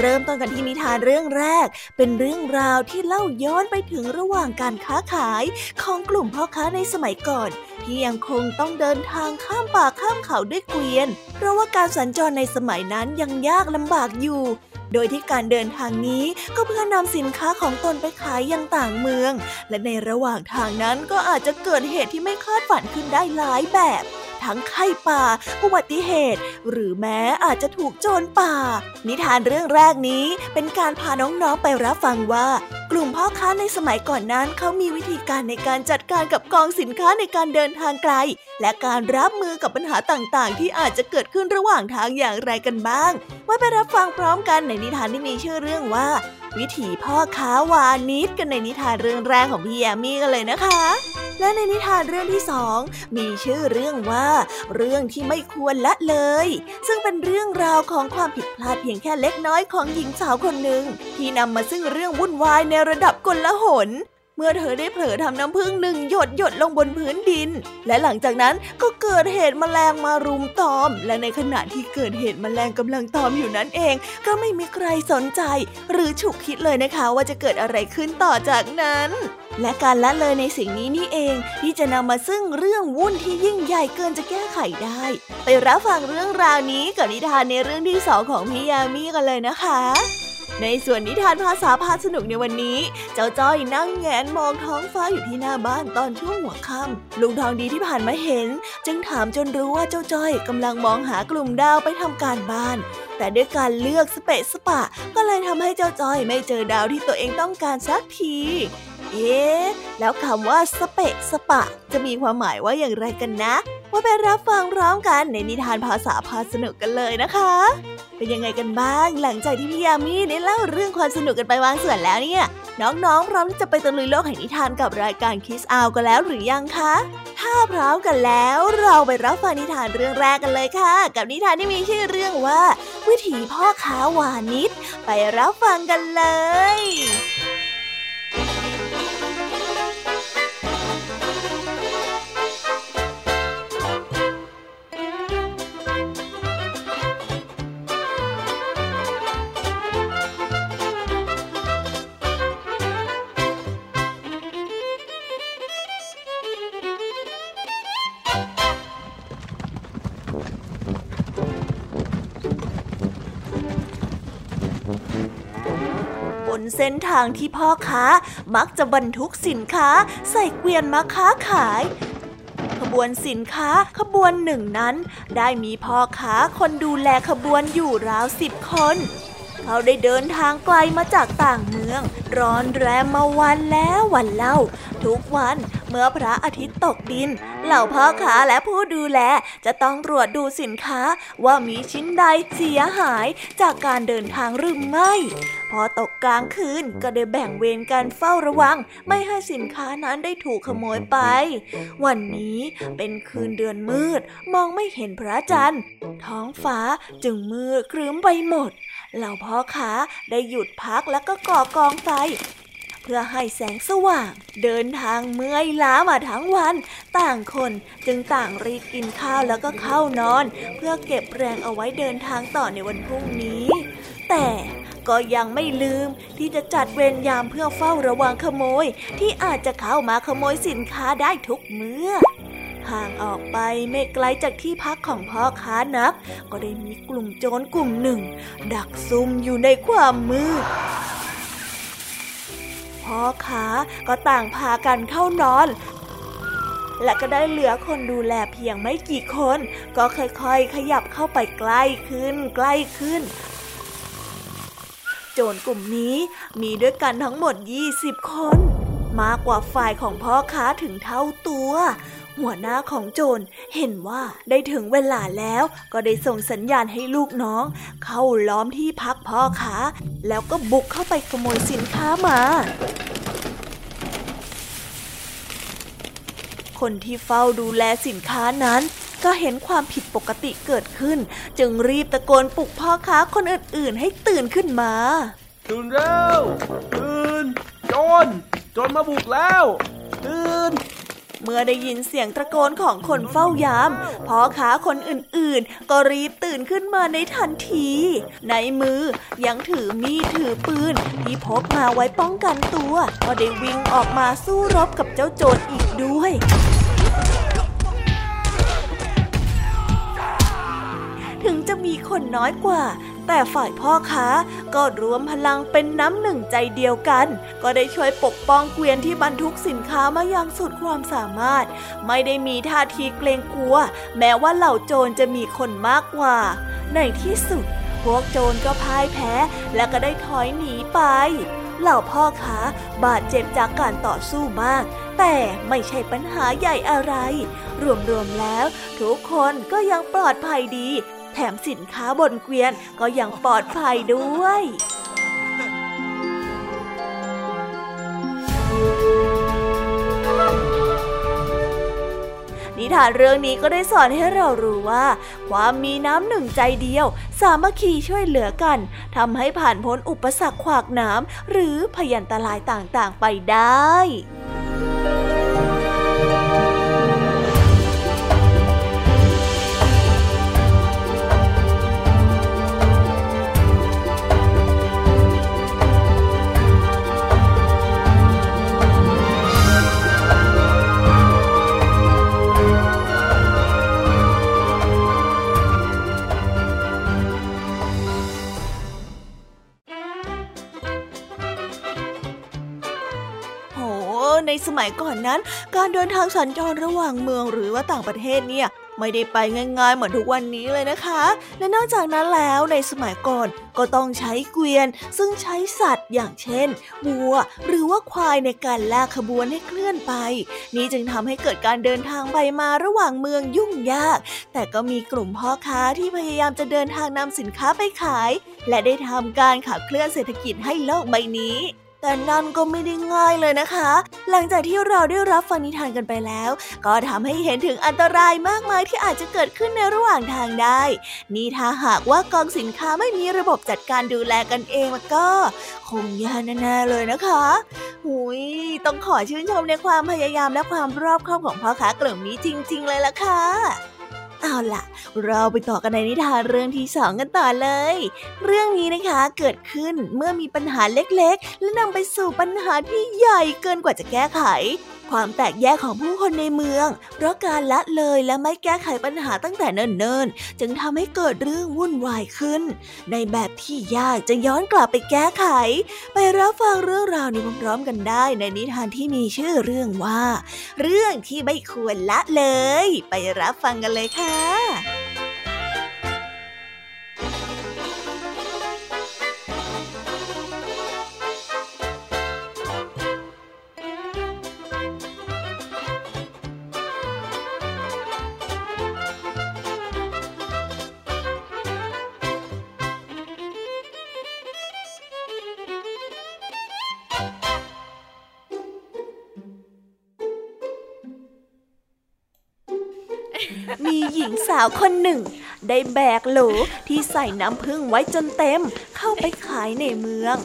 เริ่มต้นกันที่นิทานเรื่องแรก เป็นเรื่องราวที่เล่าย้อนไปถึงระหว่างการค้าขายของกลุ่มพ่อค้าในสมัยก่อน ที่ยังคงต้องเดินทางข้ามป่าข้ามเขาด้วยเกวียน เพราะว่าการสัญจรในสมัยนั้นยังยากลำบากอยู่ โดยที่การเดินทางนี้ก็เพื่อนำสินค้าของตนไปขายยังต่างเมือง และในระหว่างทางนั้นก็อาจจะเกิดเหตุที่ไม่คาดฝันขึ้นได้หลายแบบ ทั้งไข้ป่า อุบัติเหตุ หรือแม้อาจจะถูกโจรป่า นิทานเรื่องแรกนี้เป็นการพาน้องๆไปรับฟังว่ากลุ่มพ่อค้าในสมัยก่อนนั้นเขามีวิธีการในการจัดการกับกองสินค้าในการเดินทางไกล และการรับมือกับปัญหาต่างๆ ที่อาจจะเกิดขึ้นระหว่างทางอย่างไรกันบ้างมาไปรับฟังพร้อมกันในนิทานที่มีชื่อเรื่องว่า วิถีพ่อค้าวานิดกันในนิทานเรื่องแรกของพี่แยมมี่กันเลยนะคะ และในนิทานเรื่องที่สองมีชื่อเรื่องว่า เรื่องที่ไม่ควรละเลย ซึ่งเป็นเรื่องราวของความผิดพลาดเพียงแค่เล็กน้อยของหญิงสาวคนหนึ่งที่นำมาซึ่งเรื่องวุ่นวายในระดับกลหน เมื่อเธอได้เผลอทำน้ำผึ้งหนึ่งหยดหยดลงบนพื้นดิน และหลังจากนั้นก็เกิดเหตุแมลงมารุมตอม และในขณะที่เกิดเหตุแมลงกำลังตอมอยู่นั้นเอง ก็ไม่มีใครสนใจ หรือฉุกคิดเลยนะคะว่าจะเกิดอะไรขึ้นต่อจากนั้นและการละเลยในสิ่งนี้นี่เอง ที่จะนำมาซึ่งเรื่องวุ่นที่ยิ่งใหญ่เกินจะแก้ไขได้ ไปรับฟังเรื่องราวนี้กับนิทานในเรื่องที่สองของพี่ยามีกันเลยนะคะ ในส่วนนิทานภาษาพาสนุกในวันนี้ เจ้าจ้อยนั่งแงนมองท้องฟ้าอยู่ที่หน้าบ้านตอนช่วงหัวค่ำลุงทองดีที่ผ่านมาเห็น จึงถามจนรู้ว่าเจ้าจ้อยกำลังมองหากลุ่มดาวไปทำการบ้าน แต่ด้วยการเลือกสเปะสปะ ก็เลยทำให้เจ้าจ้อยไม่เจอดาวที่ตัวเองต้องการสักที เอ๊ะแล้วคำว่าสเปะสปะ จะมีความหมายว่าอย่างไรกันนะ มาไปรับฟังพร้อมกันในนิทานภาษาพาสนุกกันเลยนะคะ เป็นยังไงกันบ้างหลังจากที่พี่ยามีได้เล่าเรื่องความสนุกกันไปบางส่วนแล้วเนี่ย น้องๆพร้อมที่จะไปตะลุยโลกแห่งนิทานกับรายการคิสอาวกันแล้วหรือยังคะ ถ้าพร้อมกันแล้วเราไปรับฟังนิทานเรื่องแรกกันเลยค่ะ กับนิทานที่มีชื่อเรื่องว่า วิถีพ่อค้าวานิชไปรับฟังกันเลย นทางที่พ่อค้ามักจะบรรทุกสินค้าใส่เกวียนมาค้าขาย ขบวนสินค้าขบวนหนึ่งนั้น ได้มีพ่อค้าคนดูแลขบวนอยู่ราวสิบคน เขาได้เดินทางไกลมาจากต่างเมือง ร้อนแรมมาวันแล้ววันเล่า ทุกวันเมื่อพระอาทิตย์ตกดิน เหล่าพ่อค้าและผู้ดูแลจะต้องตรวจดูสินค้าว่ามีชิ้นใดเสียหายจากการเดินทางหรือไม่ พอตกกลางคืนก็ได้แบ่งเวรกันเฝ้าระวัง ไม่ให้สินค้านั้นได้ถูกขโมยไป วันนี้เป็นคืนเดือนมืด มองไม่เห็นพระจันทร์ ท้องฟ้าจึงมืดครึ้มไปหมด เหล่าพ่อค้าได้หยุดพักแล้วก็ก่อกองไฟ เพื่อให้แสงสว่าง เดินทางเมื่อยล้ามาทั้งวัน ต่างคนจึงต่างรีบกินข้าวแล้วก็เข้านอน เพื่อเก็บแรงเอาไว้เดินทางต่อในวันพรุ่งนี้ แต่ก็ยังไม่ลืมที่จะจัดเวรยามเพื่อเฝ้าระวังขโมย ที่อาจจะเข้ามาขโมยสินค้าได้ทุกเมื่อ ห่างออกไปไม่ไกลจากที่พักของพ่อค้านัก ก็ได้มีกลุ่มโจรกลุ่มหนึ่ง ดักซุ่มอยู่ในความมืดพ่อค้าก็ต่างพากันเข้านอน และก็ได้เหลือคนดูแลเพียงไม่กี่คน ก็ค่อยๆ ขยับเข้าไปใกล้ขึ้น ใกล้ขึ้น โจรกลุ่มนี้มีด้วยกันทั้งหมด 20 คน มากกว่าฝ่ายของพ่อค้าถึงเท่าตัว หัวหน้าของโจรเห็นว่าได้ถึงเวลาแล้ว ก็ได้ส่งสัญญาณให้ลูกน้อง เข้าล้อมที่พักพ่อค้าแล้วก็บุกเข้าไปขโมยสินค้ามา คนที่เฝ้าดูแลสินค้านั้น ก็เห็นความผิดปกติเกิดขึ้น จึงรีบตะโกนปลุกพ่อค้าคนอื่นๆ ให้ตื่นขึ้นมาตื่นเร็วตื่นโจรโจรมาบุกแล้วตื่น เมื่อได้ยินเสียงตะโกนของคนเฝ้ายามพ่อค้าคนอื่นๆ ก็รีบตื่นขึ้นมาในทันที ในมือยังถือมีดถือปืนที่พกมาไว้ป้องกันตัว ก็ได้วิ่งออกมาสู้รบกับเจ้าโจรอีกด้วยถึงจะมีคนน้อยกว่า แต่ฝ่ายพ่อค้าก็รวมพลังเป็นน้ำหนึ่งใจเดียวกัน ก็ได้ช่วยปกป้องเกวียนที่บรรทุกสินค้ามาอย่างสุดความสามารถ ไม่ได้มีท่าทีเกรงกลัว แม้ว่าเหล่าโจรจะมีคนมากกว่า ในที่สุด พวกโจรก็พ่ายแพ้ และก็ได้ถอยหนีไป เหล่าพ่อค้าบาดเจ็บจากการต่อสู้มาก แต่ไม่ใช่ปัญหาใหญ่อะไร รวมๆแล้ว ทุกคนก็ยังปลอดภัยดี แถมสินค้าบนเกวียนก็ยังปลอดภัยด้วยนิทานเรื่องนี้ก็ได้สอนให้เรารู้ว่า ความมีน้ำหนึ่งใจเดียว สามัคคีช่วยเหลือกันทำให้ผ่านพ้นอุปสรรคขวากน้ำหรือพยันตรายต่างๆไปได้ ในสมัยก่อนนั้น การเดินทางสัญจรระหว่างเมืองหรือว่าต่างประเทศเนี่ยไม่ได้ไปง่ายๆเหมือนทุกวันนี้เลยนะคะ และนอกจากนั้นแล้วในสมัยก่อนก็ต้องใช้เกวียน ซึ่งใช้สัตว์อย่างเช่นวัว หรือว่าควายในการลากขบวนให้เคลื่อนไป นี้จึงทำให้เกิดการเดินทางไปมาระหว่างเมืองยุ่งยาก แต่ก็มีกลุ่มพ่อค้าที่พยายามจะเดินทางนำสินค้าไปขาย และได้ทำการขับเคลื่อนเศรษฐกิจให้โลกใบนี้ แต่นั่นก็ไม่ได้ง่ายเลยนะคะ หลังจากที่เราได้รับฟังนิทานกันไปแล้ว ก็ทำให้เห็นถึงอันตรายมากมายที่อาจจะเกิดขึ้นในระหว่างทางได้ นี่ถ้าหากว่ากองสินค้าไม่มีระบบจัดการดูแลกันเองแล้วก็ คงยากแน่ๆเลยนะคะหุยต้องขอชื่นชมในความพยายามและความรอบคอบของพ่อค้ากลุ่มนี้จริง ๆ เลยล่ะค่ะ เอาล่ะ เราไปต่อกันในนิทานเรื่องที่สองกันต่อเลย เรื่องนี้นะคะเกิดขึ้นเมื่อมีปัญหาเล็กๆ และนำไปสู่ปัญหาที่ใหญ่เกินกว่าจะแก้ไข ความแตกแยกของผู้คนในเมือง เพราะการละเลยและไม่แก้ไขปัญหาตั้งแต่เนิ่นๆ จึงทำให้เกิดเรื่องวุ่นวายขึ้น ในแบบที่ยากจะย้อนกลับไปแก้ไข ไปรับฟังเรื่องราวนี้พร้อมๆกันได้ในนิทานที่มีชื่อเรื่องว่า เรื่องที่ไม่ควรละเลย ไปรับฟังกันเลยค่ะ หญิงสาวคนหนึ่ง ได้แบกโหลที่ใส่น้ำผึ้งไว้จนเต็ม เข้าไปขายในเมือง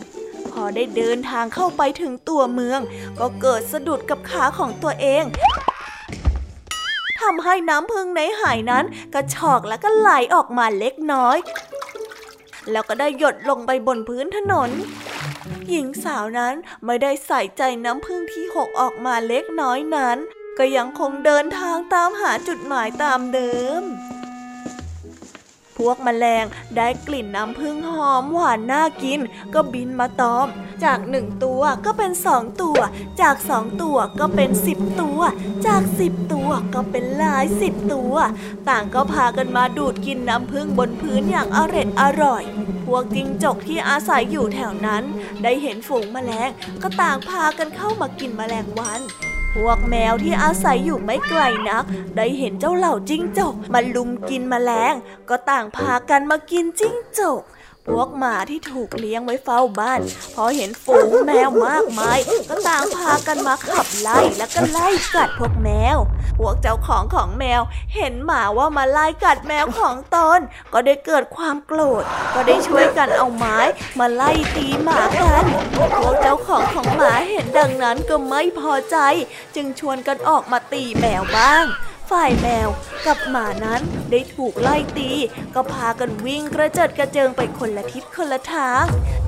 พอได้เดินทางเข้าไปถึงตัวเมือง ก็เกิดสะดุดกับขาของตัวเองทำให้น้ำพึ่งในหายนั้นกระชอกแล้วก็ไหลออกมาเล็กน้อย แล้วก็ได้หยดลงไปบนพื้นถนน หญิงสาวนั้นไม่ได้ใส่ใจน้ำพึ่งที่หกออกมาเล็กน้อยนั้น ก็ยังคงเดินทางตามหาจุดหมายตามเดิม พวกมแมลงได้กลิ่นน้ำผึ้งหอมหวานน่ากิน ก็บินมาตอม จากหนึ่งตัวก็เป็นสองตัว จากสองตัวก็เป็นสิบตัว จากสิบตัวก็เป็นหลายสิบตัว ต่างก็พากันมาดูดกินน้ำผึ้งบนพื้นอย่างอร็ดอร่อยพวกจิงจกที่อาศัยอยู่แถวนั้น ได้เห็นฝูงมแมลงก็ต่างพากันเข้ามากินมแมลงวัน พวกแมวที่อาศัยอยู่ไม่ไกลนัก ได้เห็นเจ้าเหล่าจิ้งจกมาลุมกินมแมลง ก็ต่างพากันมากินจิ้งจก พวกหมาที่ถูกเลี้ยงไว้เฝ้าบ้าน พอเห็นฝูงแมวมากมาย ก็ต่างพากันมาขับไล่แล้วก็ไล่กัดพวกแมว พวกเจ้าของของแมว เห็นหมาว่ามาไล่กัดแมวของตนก็ได้เกิดความโกรธ ก็ได้ช่วยกันเอาไม้ มาไล่ตีหมากัน พวกเจ้าของของหมาเห็นดังนั้นก็ไม่พอใจ จึงชวนกันออกมาตีแมวบ้าง ฝ่ายแมวกับหมานั้นได้ถูกไล่ตี ก็พากันวิ่งกระเจิดกระเจิงไปคนละทิศคนละทาง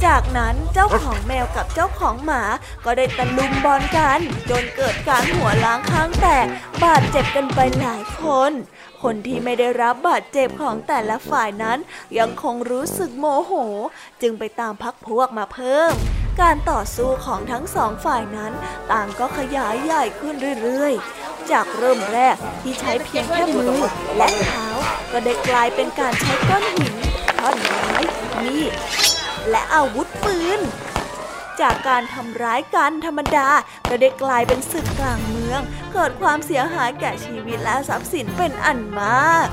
จากนั้นเจ้าของแมวกับเจ้าของหมาก็ได้ตะลุมบอลกัน จนเกิดการหัวล้างข้างแตกบาดเจ็บกันไปหลายคน คนที่ไม่ได้รับบาดเจ็บของแต่ละฝ่ายนั้น ยังคงรู้สึกโมโห จึงไปตามพักพวกมาเพิ่มการต่อสู้ของทั้งสองฝ่ายนั้น ต่างก็ขยายใหญ่ขึ้นเรื่อยๆ จากเริ่มแรกที่ใช้เพียงแค่มือและเท้าก็ได้กลายเป็นการใช้ก้อนหินท่อนไม้มีดและอาวุธปืน จากการทำร้ายกันธรรมดาก็ได้กลายเป็นศึกกลางเมือง เกิดความเสียหายแก่ชีวิตและทรัพย์สินเป็นอันมาก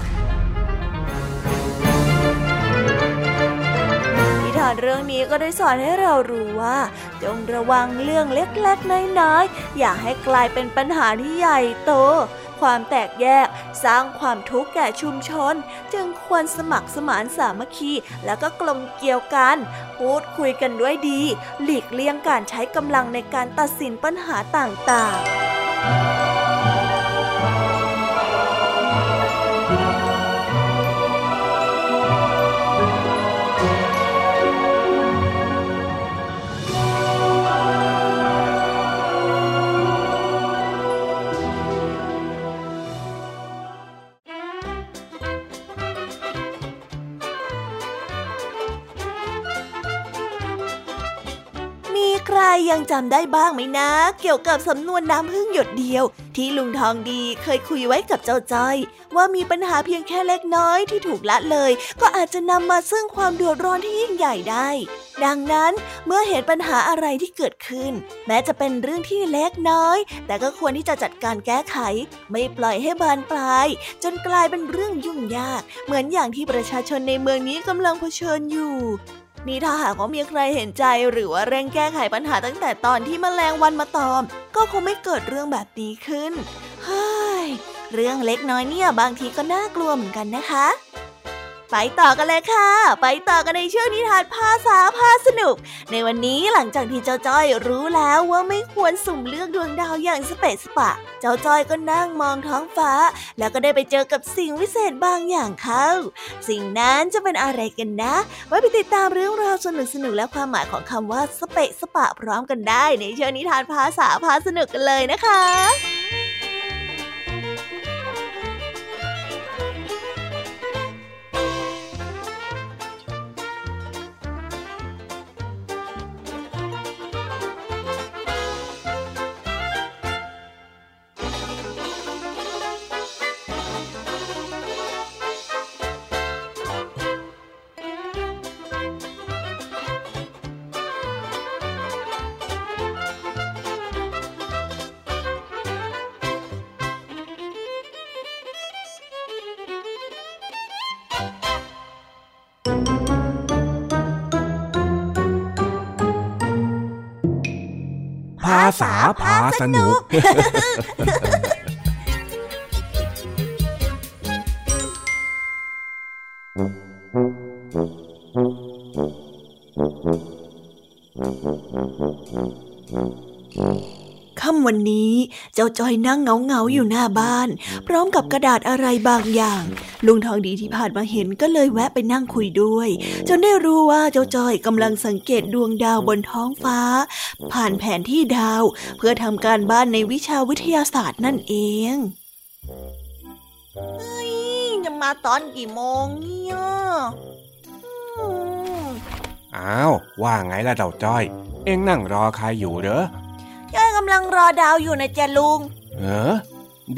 ทานเรื่องนี้ก็ได้สอนให้เรารู้ว่า จงระวังเรื่องเล็กๆน้อยๆอย่าให้กลายเป็นปัญหาที่ใหญ่โต ความแตกแยกสร้างความทุกข์แก่ชุมชน จึงควรสมัครสมานสามัคคี แล้วก็กลมเกี่ยวกัน พูดคุยกันด้วยดี หลีกเลี่ยงการใช้กำลังในการตัดสินปัญหาต่างๆำได้บ้างไหมนะ เกี่ยวกับสำนวนน้ำพึ่งหยดเดียว ที่ลุงทองดีเคยคุยไว้กับเจ้าจ้อย ว่ามีปัญหาเพียงแค่เล็กน้อยที่ถูกละเลย ก็อาจจะนำมาซึ่งความเดือดร้อนที่ยิ่งใหญ่ได้ ดังนั้นเมื่อเห็นปัญหาอะไรที่เกิดขึ้น แม้จะเป็นเรื่องที่เล็กน้อย แต่ก็ควรที่จะจัดการแก้ไข ไม่ปล่อยให้บานปลาย จนกลายเป็นเรื่องยุ่งยาก เหมือนอย่างที่ประชาชนในเมืองนี้กำลังเผชิญอยู่ นี่ถ้าหากว่ามีใครเห็นใจหรือว่าเร่งแก้ไขปัญหาตั้งแต่ตอนที่มแมลงวันมาตอม ก็คงไม่เกิดเรื่องแบบนี้ขึ้น เฮ้ย เรื่องเล็กน้อยเนี่ยบางทีก็น่ากลัวเหมือนกันนะคะ ไปต่อกันเลยค่ะ ไปต่อกันในช่วงนิทานภาษาพาสนุก ในวันนี้หลังจากที่เจ้าจ้อยรู้แล้วว่าไม่ควรสุ่มเลือกดวงดาวอย่างสเปซสปะ เจ้าจ้อยก็นั่งมองท้องฟ้า แล้วก็ได้ไปเจอกับสิ่งวิเศษบางอย่างเขาสิ่งนั้นจะเป็นอะไรกันนะ ไว้ไปติดตามเรื่องราวสนุกสนุกและความหมายของคำว่าสเปซสปะพร้อมกันได้ในช่วงนิทานภาษาพาสนุกกันเลยนะคะ ภาษาพาสนุก Mm-hmm. ค่ำวันนี้ เจ้าจอยนั่งเงาเงาอยู่หน้าบ้าน พร้อมกับกระดาษอะไรบางอย่าง ลุงทองดีที่ผ่านมาเห็นก็เลยแวะไปนั่งคุยด้วย จนได้รู้ว่าเจ้าจอยกำลังสังเกตดวงดาวบนท้องฟ้า ผ่านแผนที่ดาว เพื่อทำการบ้านในวิชาวิทยาศาสตร์นั่นเองเฮ้ยจะมาตอนกี่โมงเนี่ยอ้าว ว่าไงล่ะเจ้าจ้อย เอ็งนั่งรอใครอยู่เด้อจ้อยกำลังรอดาวอยู่นะจ๊ะลุง เออ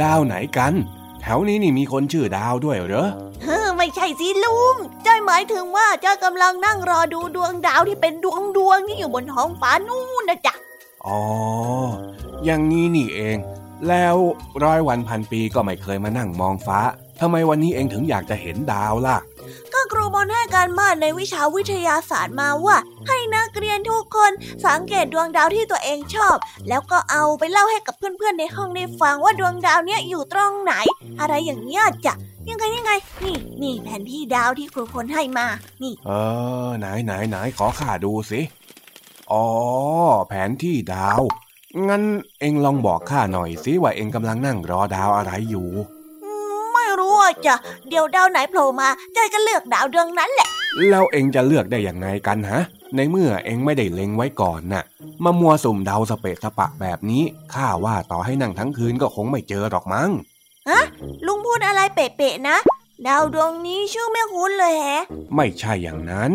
ดาวไหนกัน แถวนี้นี่มีคนชื่อดาวด้วยเหรอเฮ้ไม่ใช่สิลุงจ้อยหมายถึงว่าจ้อยกำลังนั่งรอดูดวงดาวที่เป็นดวงดวงที่อยู่บนท้องฟ้านู่นนะจ๊ะ อ๋อ อย่างนี้นี่เอง แล้วร้อยวันพันปีก็ไม่เคยมานั่งมองฟ้าทำไมวันนี้เองถึงอยากจะเห็นดาวล่ะก็ ครูบอลให้การบ้านในวิชาวิทยาศาสตร์มาว่า ให้นักเรียนทุกคนสังเกตดวงดาวที่ตัวเองชอบ แล้วก็เอาไปเล่าให้กับเพื่อนๆในห้องได้ฟังว่าดวงดาวเนี้ยอยู่ตรงไหน อะไรอย่างเงี้ยจ้ะยังไงยังไง นี่นี่แผนที่ดาวที่ครูพลให้มา นี่ เออ ไหนไหนไหนขอข้าดูสิ อ๋อ แผนที่ดาว งั้นเองลองบอกข้าหน่อยสิว่าเองกำลังนั่งรอดาวอะไรอยู่ จ้ะเดี๋ยวดาวไหนโผล่มาจอยก็เลือกดาวดวงนั้นแหละ แล้วเองจะเลือกได้อย่างไงกันฮะ ในเมื่อเองไม่ได้เล็งไว้ก่อนน่ะมามัวสุ่มเดาสเปะสปะแบบนี้ข้าว่าต่อให้นั่งทั้งคืนก็คงไม่เจอหรอกมั้งลุงพูดอะไรเป๊ะๆนะดาวดวงนี้ชื่อไม่คุ้นเลยแฮะ ไม่ใช่อย่างนั้น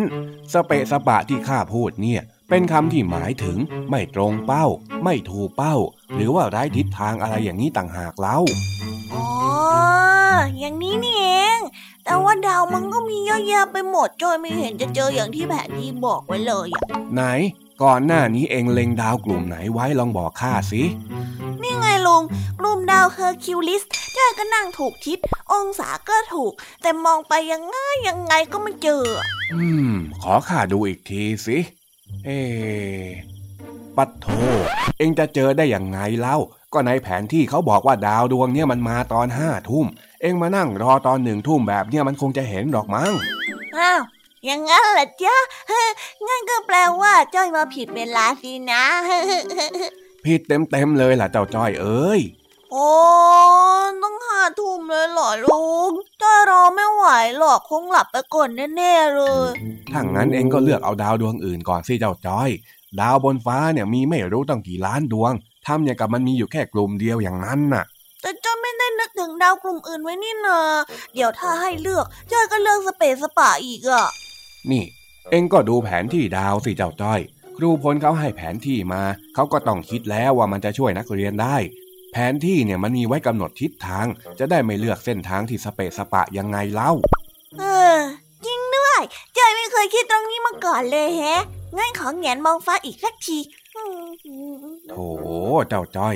สเปะสปะที่ข้าพูดเนี่ย เป็นคำที่หมายถึง ไม่ตรงเป้า ไม่ถูกเป้า หรือว่าไร้ทิศทางอะไรอย่างนี้ต่างหากเล่าอ๋อ อย่างนี้นี่เอง แต่ว่าดาวมันก็มีเยอะแยะไปหมดจอยไม่เห็นจะเจออย่างที่แผนที่บอกไว้เลยอะไหน ก่อนหน้านี้เองเล็งดาวกลุ่มไหนไว้ลองบอกข้าสินี่ไงลุงกลุ่มดาวเฮอร์คิวลิสจ้อยก็นั่งถูกทิศ องศาก็ถูก แต่มองไปยังไงยังไงก็ไม่เจอ อืม ขอข้าดูอีกทีสิ เอ๊ะปัดโธ่เอ็งจะเจอได้อย่างไงเล่า ก็ในแผนที่เขาบอกว่าดาวดวงเนี่ยมันมาตอนห้าทุ่ม เอ็งมานั่งรอตอนหนึ่งทุ่มแบบเนี่ยมันคงจะเห็นหรอกมั้ง อ้าว อย่างงั้นเหรอจ๊ะเฮ้งั้นก็แปลว่าจ้อยมาผิดเวลาสินะ ผิดเต็มเต็มๆเลยล่ะเจ้าจ้อยเอ้ย โอ้ต้องห้าทุ่มเลยเหรอลุงจ้อยรอไม่ไหวหรอกคงหลับไปก่อนแน่ๆเลยถ้างั้นเองก็เลือกเอาดาวดวงอื่นก่อนสิเจ้าจ้อย ดาวบนฟ้าเนี่ยมีไม่รู้ตั้งกี่ล้านดวงทำอย่างกับมันมีอยู่แค่กลุ่มเดียวอย่างนั้นน่ะ แต่จ้อยไม่ได้นึกถึงดาวกลุ่มอื่นไว้นี่นาเดี๋ยวถ้าให้เลือกจ้อยก็เลือกสเปซสปาอีกอะนี่ เองก็ดูแผนที่ดาวสิเจ้าจ้อย ครูพลเขาให้แผนที่มา เขาก็ต้องคิดแล้วว่ามันจะช่วยนักเรียนได้ แผนที่เนี่ยมันมีไว้กำหนดทิศทาง จะได้ไม่เลือกเส้นทางที่สเปะสปะยังไงเล่า เออ จริงด้วยจ้อยไม่เคยคิดตรงนี้มาก่อนเลยแฮะงั้นขอแงนมองฟ้าอีกสักทีอืมโถเจ้าจ้อย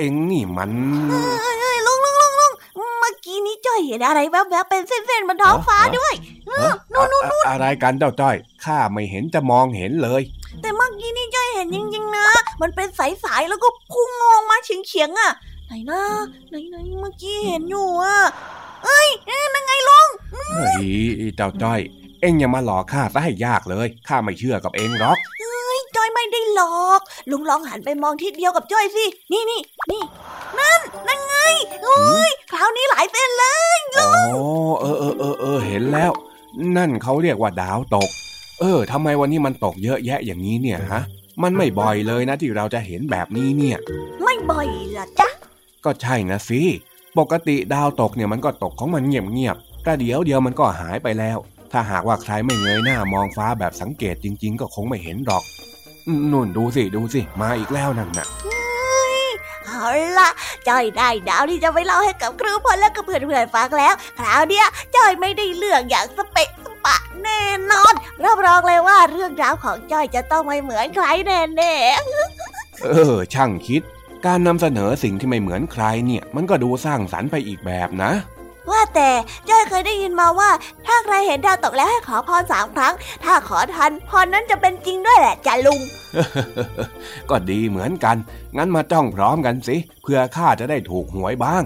เองนี่มันเอ้ยเอ้ยลุงลุงลุงลุงเมื่อกี้นี้จ้อยเห็นอะไรแวบๆเป็นเส้นๆบนท้องฟ้าด้วยเอ้ออะอะไรกันเจ้าจ้อยข้าไม่เห็นจะมองเห็นเลย แต่เมื่อกี้นี่จ้อยเห็นจริงๆนะ มันเป็นสายๆแล้วก็พุ่งออกมาเฉียงๆอะไหนนะไหนไหนเมื่อกี้เห็นอยู่อะเอ้ยเอ้ยนั่นไงลุงเฮ้ยเจ้าจ้อย เองอย่ามาหลอกข้าซะให้ยากเลยข้าไม่เชื่อกับเองหรอก จ้อยไม่ได้หลอก ลุงลองหันไปมองทิศเดียวกับจ้อยสิ นี่นี่นี่นั่นนั่นไงโอ้ยคราวนี้หลายเส้นเลยอ๋อเออเออเออเออเห็นแล้ว นั่นเขาเรียกว่าดาวตก เออทำไมวันนี้มันตกเยอะแยะอย่างนี้เนี่ยฮะมันไม่บ่อยเลยนะที่เราจะเห็นแบบนี้เนี่ย ไม่บ่อยเหรอจ๊ะ ก็ใช่นะสิปกติดาวตกเนี่ยมันก็ตกของมันเงียบๆแต่เดี๋ยวเดียวมันก็หายไปแล้ว ถ้าหากว่าใครไม่เงยหน้ามองฟ้าแบบสังเกตจริง ๆ ก็คงไม่เห็นหรอก นุ่นดูสิดูสิ มาอีกแล้วนั่นน่ะเอาละจ้อยได้ดาวที่จะไปเล่าให้กับครูพลและกับเพื่อนๆฟังแล้ว คราวเนี้ยจ้อยไม่ได้เลือกอย่างสเปะสปะแน่นอน รับรองเลยว่าเรื่องราวของจ้อยจะต้องไม่เหมือนใครแน่ๆเออ ช่างคิด การนำเสนอสิ่งที่ไม่เหมือนใครเนี่ย มันก็ดูสร้างสรรค์ไปอีกแบบนะ ว่าแต่จ้อยเคยได้ยินมาว่า ถ้าใครเห็นดาวตกแล้วให้ขอพรสามครั้ง ถ้าขอทันพรนั้นจะเป็นจริงด้วยแหละจ้ะลุง ก็ดีเหมือนกัน งั้นมาจ้องพร้อมกันสิเพื่อข้าจะได้ถูกหวยบ้าง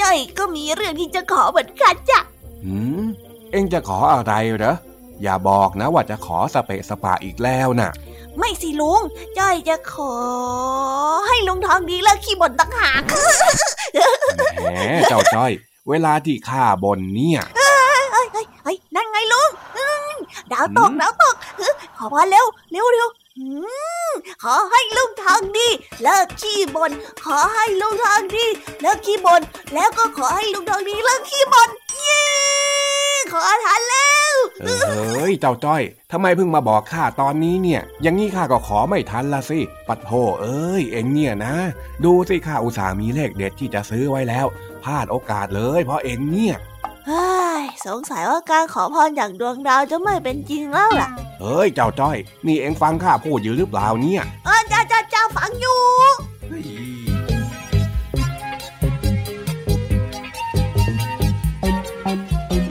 จ้อยก็มีเรื่องที่จะขอเหมือนกันจ้ะหืมเอ็งจะขออะไรเหรออย่าบอกนะว่าจะขอสเปะสปะอีกแล้วน่ะ ไม่สิลุง จ้อยจะขอ ให้ลุงทองดีเลิกขี้บ่นต่างหากแหมเจ้าจ้อย เวลาที่ข้าบนเนี่ยเฮ้ยเฮ้ยเฮ้ยนั่นไงลุงอืมดาวตกหืมดาวตกเฮ้ยขอพรเร็วเร็วเร็วอืมขอให้ลุงทองดีเลิกขี้บน่นขอให้ลุงทองดีเลิกขี้บน่นแล้วก็ขอให้ลุงทองดีเลิกขี้บ่นเย้ ขอทันแล้วเอ้ยเจ้าจ้อยทำไมเพิ่งมาบอกข้าตอนนี้เนี่ย อย่างนี้ข้าก็ขอไม่ทันละสิ ปัดโธเอ้ย เอ็งเนี่ยนะ ดูสิข้าอุตส่าห์มีเลขเด็ดที่จะซื้อไว้แล้วพลาดโอกาสเลยเพราะเอ็งเนี่ยเฮ้ยสงสัยว่าการขอพรจากดวงดาวจะไม่เป็นจริงแล้วล่ะ เฮ้ย เจ้าจ้อย นี่เอ็งฟังข้าพูดอยู่หรือเปล่าเนี่ย เออจ้าจ้าจ้าฟังอยู่เฮ้ย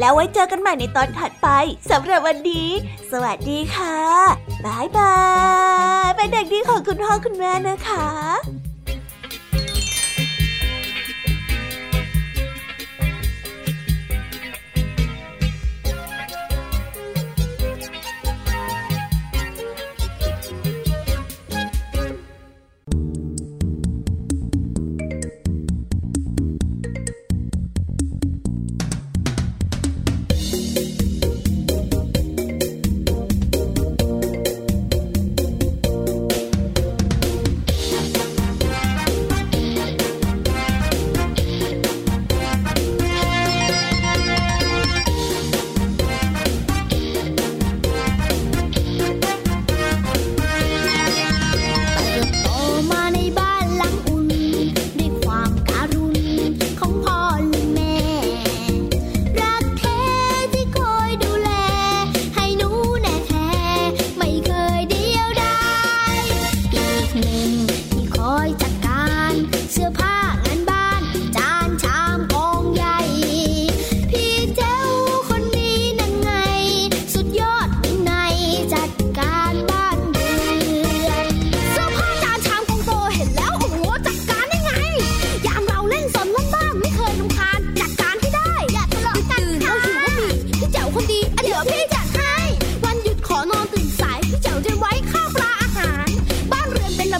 แล้วไว้เจอกันใหม่ในตอนถัดไปสำหรับวันนี้ สวัสดีค่ะบายบายเป็นเด็กดีของคุณพ่อคุณแม่นะคะ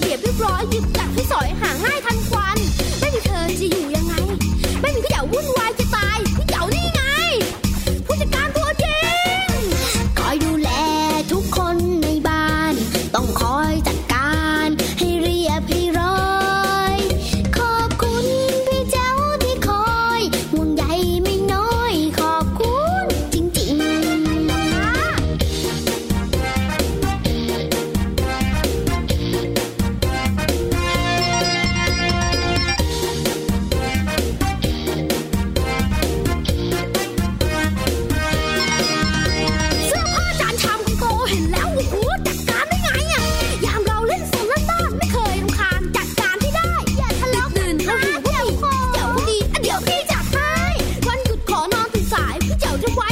เบียบเรียบร้อยหยิบจับให้สอยหาง่ายท Why